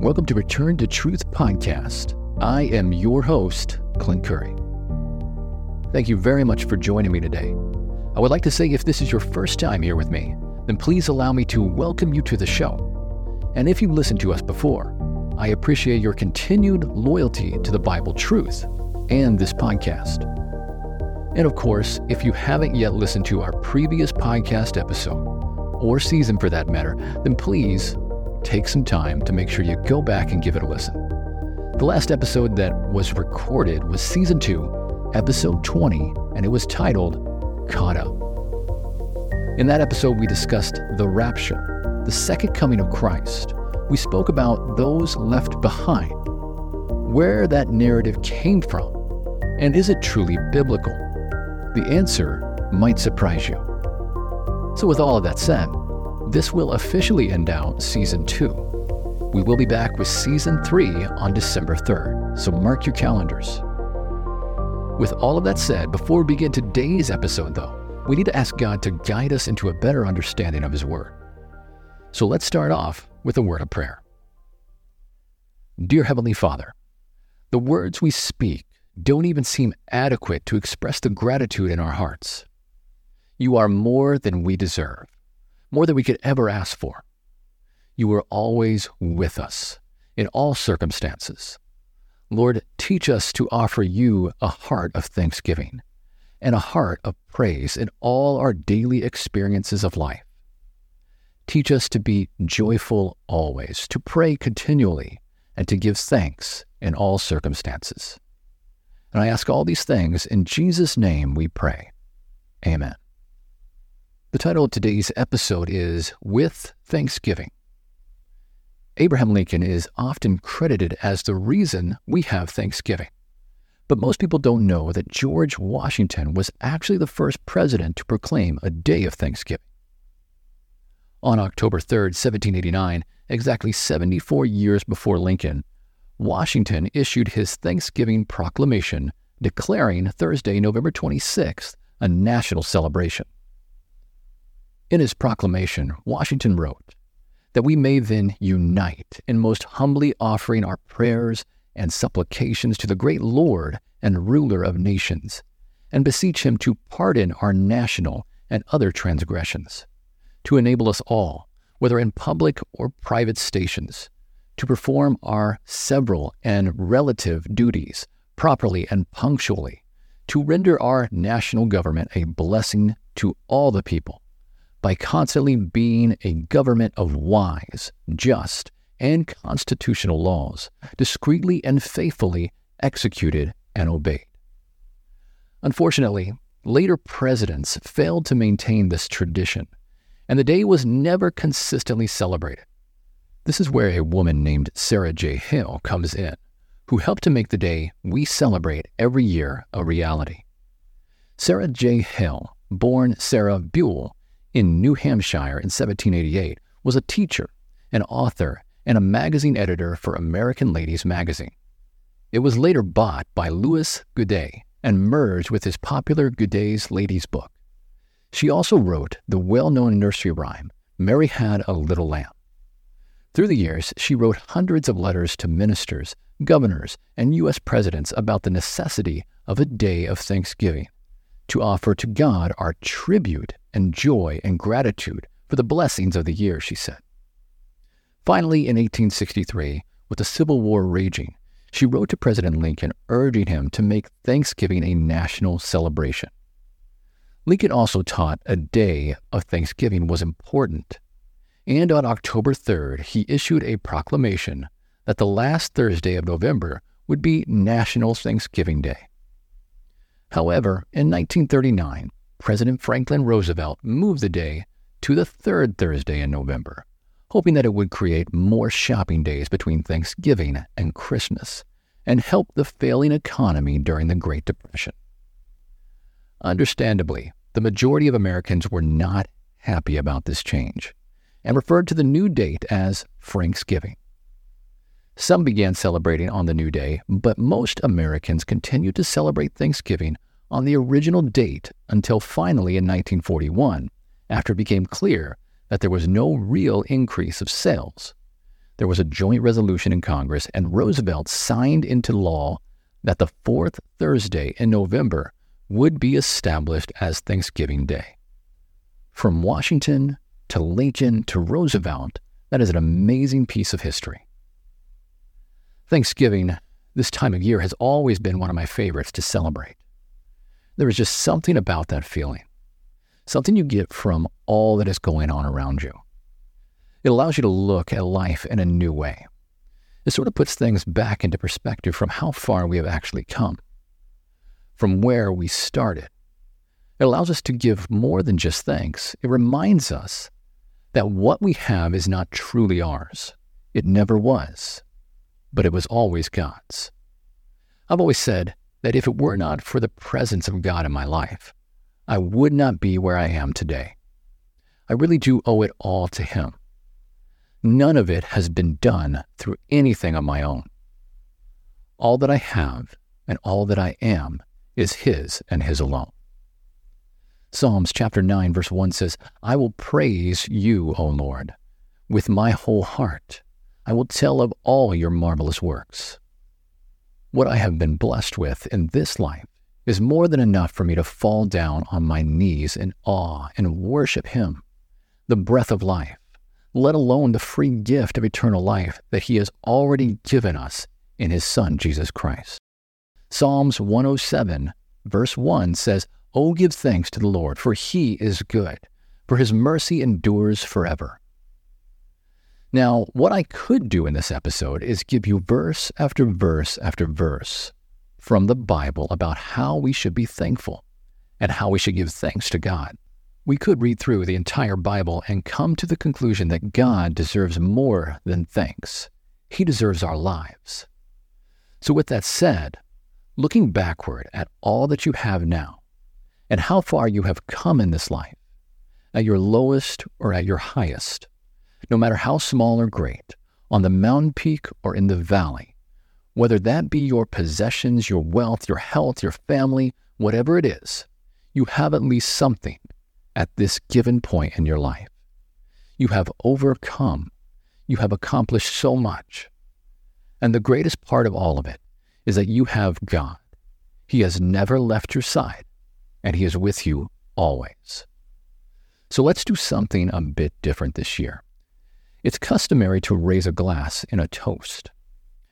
Welcome to Return to Truth podcast. I am your host, Clint Curry. Thank you very much for joining me today. I would like to say if this is your first time here with me, then please allow me to welcome you to the show. And if you've listened to us before, I appreciate your continued loyalty to the Bible truth and this podcast. And of course, if you haven't yet listened to our previous podcast episode, or season for that matter, then please take some time to make sure you go back and give it a listen. The last episode that was recorded was season 2, episode 20, and it was titled Caught Up. In that episode, we discussed the rapture, the second coming of Christ. We spoke about those left behind, where that narrative came from, and is it truly biblical? The answer might surprise you. So, with all of that said, this will officially end out season two. We will be back with season three on December 3rd, so mark your calendars. With all of that said, before we begin today's episode, though, we need to ask God to guide us into a better understanding of His Word. So let's start off with a word of prayer. Dear Heavenly Father, the words we speak don't even seem adequate to express the gratitude in our hearts. You are more than we deserve more than we could ever ask for. You were always with us in all circumstances. Lord, teach us to offer you a heart of thanksgiving and a heart of praise in all our daily experiences of life. Teach us to be joyful always, to pray continually, and to give thanks in all circumstances. And I ask all these things in Jesus' name we pray. Amen. The title of today's episode is With Thanksgiving. Abraham Lincoln is often credited as the reason we have Thanksgiving. But most people don't know that George Washington was actually the first president to proclaim a day of Thanksgiving. On October 3, 1789, exactly 74 years before Lincoln, Washington issued his Thanksgiving proclamation declaring Thursday, November 26th, a national celebration. In his proclamation, Washington wrote, That we may then unite in most humbly offering our prayers and supplications to the great Lord and ruler of nations, and beseech him to pardon our national and other transgressions, to enable us all, whether in public or private stations, to perform our several and relative duties properly and punctually, to render our national government a blessing to all the people, by constantly being a government of wise, just, and constitutional laws, discreetly and faithfully executed and obeyed. Unfortunately, later presidents failed to maintain this tradition, and the day was never consistently celebrated. This is where a woman named Sarah J. Hale comes in, who helped to make the day we celebrate every year a reality. Sarah J. Hale, born Sarah Buell in New Hampshire in 1788, was a teacher, an author, and a magazine editor for American Ladies magazine. It was later bought by Louis Godey and merged with his popular Godey's Ladies book. She also wrote the well known nursery rhyme, Mary Had a Little Lamb. Through the years, she wrote hundreds of letters to ministers, governors, and U.S. presidents about the necessity of a day of thanksgiving to offer to God our tribute and joy and gratitude for the blessings of the year, she said. Finally, in 1863, with the Civil War raging, she wrote to President Lincoln urging him to make Thanksgiving a national celebration. Lincoln also taught a day of Thanksgiving was important, and on October 3rd, he issued a proclamation that the last Thursday of November would be National Thanksgiving Day. However, in 1939, President Franklin Roosevelt moved the day to the third Thursday in November, hoping that it would create more shopping days between Thanksgiving and Christmas and help the failing economy during the Great Depression. Understandably, the majority of Americans were not happy about this change and referred to the new date as Franksgiving. Some began celebrating on the new day, but most Americans continued to celebrate Thanksgiving on the original date until finally in 1941, after it became clear that there was no real increase of sales. there was a joint resolution in Congress, and Roosevelt signed into law that the fourth Thursday in November would be established as Thanksgiving Day. From Washington to Lincoln to Roosevelt, that is an amazing piece of history. Thanksgiving, this time of year, has always been one of my favorites to celebrate. There is just something about that feeling, something you get from all that is going on around you. It allows you to look at life in a new way. It sort of puts things back into perspective from how far we have actually come, from where we started. It allows us to give more than just thanks. It reminds us that what we have is not truly ours. It never was, but it was always God's. I've always said that if it were not for the presence of God in my life, I would not be where I am today. I really do owe it all to Him. None of it has been done through anything of my own. All that I have and all that I am is His and His alone. Psalms chapter 9, verse 1 says, I will praise you, O Lord, with my whole heart. I will tell of all your marvelous works. What I have been blessed with in this life is more than enough for me to fall down on my knees in awe and worship Him, the breath of life let alone the free gift of eternal life that He has already given us in His Son, Jesus Christ. Psalms 107, verse 1 says, Oh, give thanks to the Lord, for He is good, for His mercy endures forever. Now, what I could do in this episode is give you verse after verse after verse from the Bible about how we should be thankful and how we should give thanks to God. We could read through the entire Bible and come to the conclusion that God deserves more than thanks. He deserves our lives. So, with that said, looking backward at all that you have now and how far you have come in this life, at your lowest or at your highest, no matter how small or great, on the mountain peak or in the valley, whether that be your possessions, your wealth, your health, your family, whatever it is, you have at least something at this given point in your life. You have overcome. You have accomplished so much. And the greatest part of all of it is that you have God. He has never left your side, and He is with you always. So let's do something a bit different this year. It's customary to raise a glass in a toast.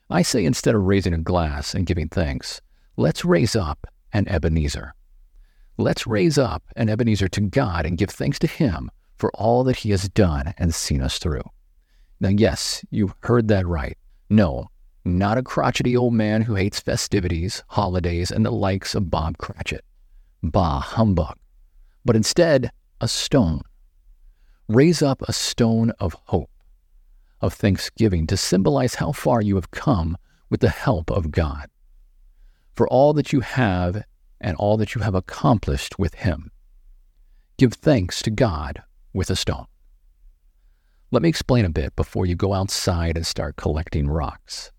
I say instead of raising a glass and giving thanks, let's raise up an Ebenezer. Let's raise up an Ebenezer to God and give thanks to Him for all that He has done and seen us through. Now, yes, you heard that right. No, not a crotchety old man who hates festivities, holidays, and the likes of Bob Cratchit. Bah, humbug. But instead, a stone. Raise up a stone of hope, of thanksgiving to symbolize how far you have come with the help of God. For all that you have and all that you have accomplished with him. Give thanks to God with a stone. Let me explain a bit before you go outside and start collecting rocks.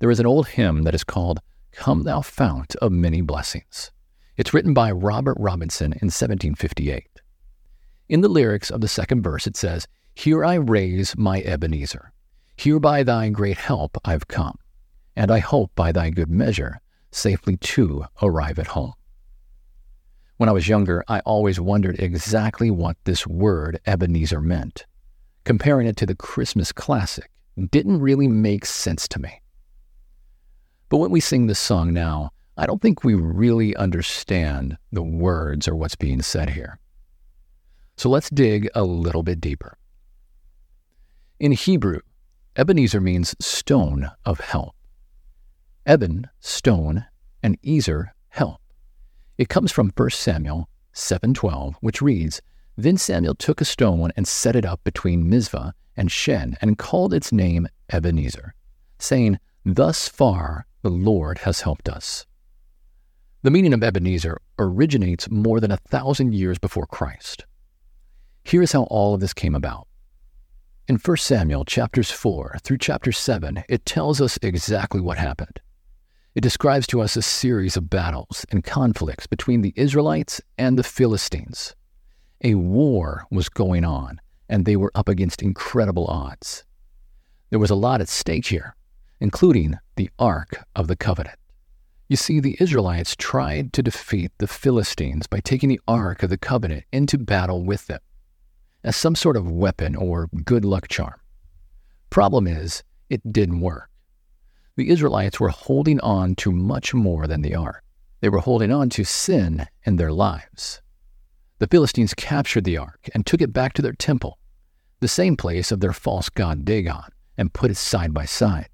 There is an old hymn that is called Come Thou Fount of Many Blessings. It's written by Robert Robinson in 1758. In the lyrics of the second verse, it says, Here I raise my Ebenezer. Here by thy great help I've come, and I hope by thy good measure safely to arrive at home. When I was younger, I always wondered exactly what this word Ebenezer meant. Comparing it to the Christmas classic didn't really make sense to me. But when we sing this song now, I don't think we really understand the words or what's being said here. So let's dig a little bit deeper. In Hebrew, Ebenezer means stone of help. Eben, stone, and Ezer, help. It comes from 1 Samuel 7:12, which reads, Then Samuel took a stone and set it up between Mizpah and Shen and called its name Ebenezer, saying, Thus far the Lord has helped us. The meaning of Ebenezer originates more than a thousand years before Christ. Here is how all of this came about. In 1 Samuel chapters 4 through chapter 7, it tells us exactly what happened. It describes to us a series of battles and conflicts between the Israelites and the Philistines. A war was going on, and they were up against incredible odds. There was a lot at stake here, including the Ark of the Covenant. You see, the Israelites tried to defeat the Philistines by taking the Ark of the Covenant into battle with them as some sort of weapon or good luck charm. Problem is, it didn't work. The Israelites were holding on to much more than the Ark. They were holding on to sin in their lives. The Philistines captured the ark and took it back to their temple, the same place of their false god Dagon, and put it side by side.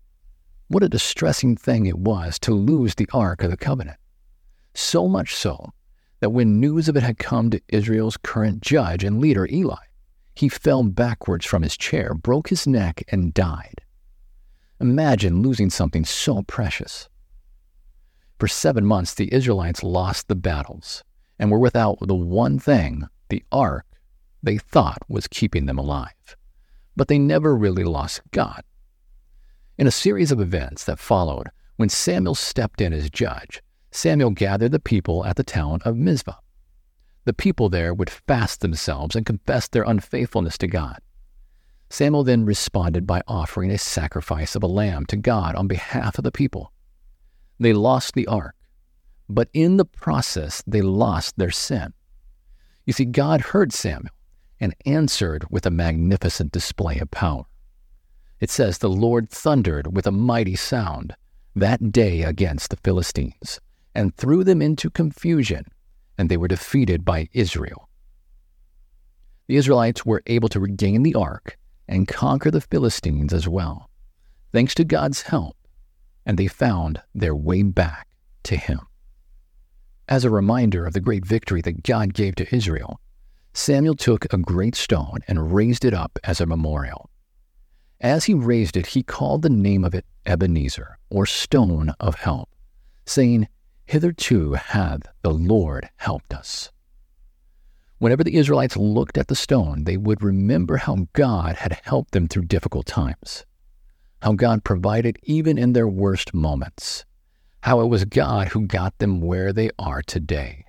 What a distressing thing it was to lose the Ark of the Covenant. So much so that when news of it had come to Israel's current judge and leader, Eli, he fell backwards from his chair, broke his neck, and died. Imagine losing something so precious. For seven months, the Israelites lost the battles and were without the one thing, the ark, they thought was keeping them alive. But they never really lost God. In a series of events that followed, when Samuel stepped in as judge, Samuel gathered the people at the town of Mizpah. The people there would fast themselves and confess their unfaithfulness to God. Samuel then responded by offering a sacrifice of a lamb to God on behalf of the people. They lost the ark, but in the process, they lost their sin. You see, God heard Samuel and answered with a magnificent display of power. It says, The Lord thundered with a mighty sound that day against the Philistines and threw them into confusion, and they were defeated by Israel. The Israelites were able to regain the ark and conquer the Philistines as well, thanks to God's help and they found their way back to Him. As a reminder of the great victory that God gave to Israel, Samuel took a great stone and raised it up as a memorial. As he raised it, he called the name of it Ebenezer, or Stone of Help, saying, Hitherto hath the Lord helped us. Whenever the Israelites looked at the stone, they would remember how God had helped them through difficult times how God provided even in their worst moments, how it was God who got them where they are today.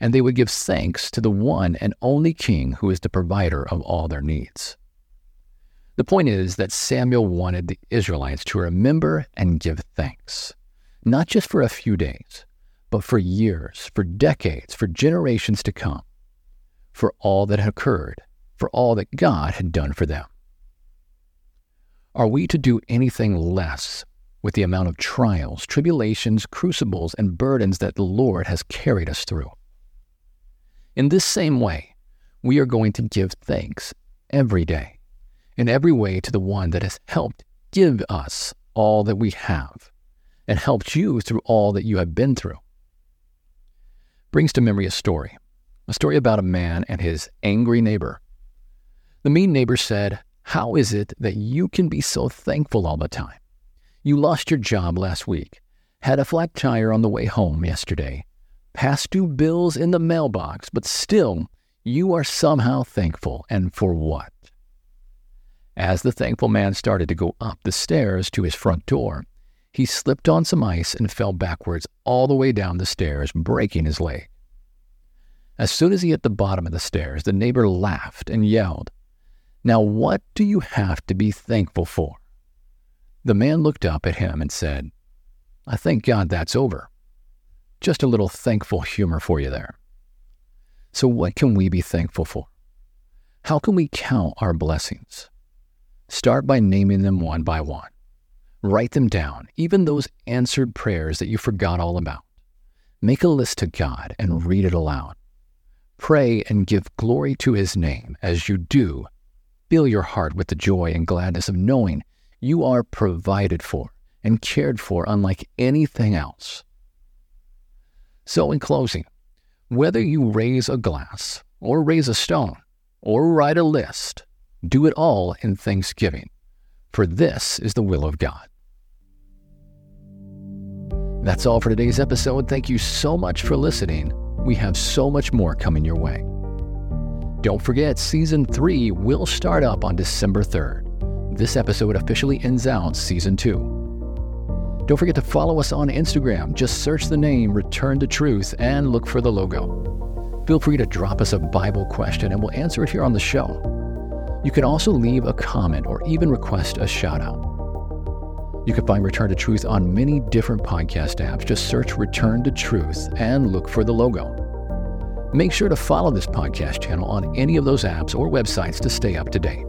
And they would give thanks to the one and only King who is the provider of all their needs. The point is that Samuel wanted the Israelites to remember and give thanks, not just for a few days, but for years, for decades, for generations to come, for all that had occurred, for all that God had done for them. Are we to do anything less with the amount of trials, tribulations, crucibles, and burdens that the Lord has carried us through? In this same way, we are going to give thanks every day, in every way to the one that has helped give us all that we have and helped you through all that you have been through. Brings to memory a story, a story about a man and his angry neighbor. The mean neighbor said, how is it that you can be so thankful all the time? You lost your job last week, had a flat tire on the way home yesterday, past due bills in the mailbox, but still, you are somehow thankful, and for what? As the thankful man started to go up the stairs to his front door, he slipped on some ice and fell backwards all the way down the stairs, breaking his leg. As soon as he hit the bottom of the stairs, the neighbor laughed and yelled, now, what do you have to be thankful for? The man looked up at him and said, I thank God that's over. Just a little thankful humor for you there. So, what can we be thankful for? How can we count our blessings? Start by naming them one by one. Write them down, even those answered prayers that you forgot all about. Make a list to God and read it aloud. Pray and give glory to His name as you do fill your heart with the joy and gladness of knowing you are provided for and cared for unlike anything else. So, in closing, whether you raise a glass or raise a stone or write a list, do it all in thanksgiving, for this is the will of God. That's all for today's episode. Thank you so much for listening. We have so much more coming your way. Don't forget, season three will start up on December 3rd. This episode officially ends out season two. Don't forget to follow us on Instagram. Just search the name Return to Truth and look for the logo. Feel free to drop us a Bible question and we'll answer it here on the show. You can also leave a comment or even request a shout out. You can find Return to Truth on many different podcast apps. Just search Return to Truth and look for the logo. Make sure to follow this podcast channel on any of those apps or websites to stay up to date.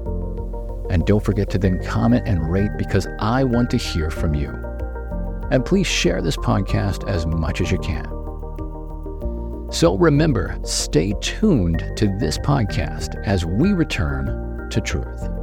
And don't forget to then comment and rate because I want to hear from you. And please share this podcast as much as you can. So remember, stay tuned to this podcast as we return to truth.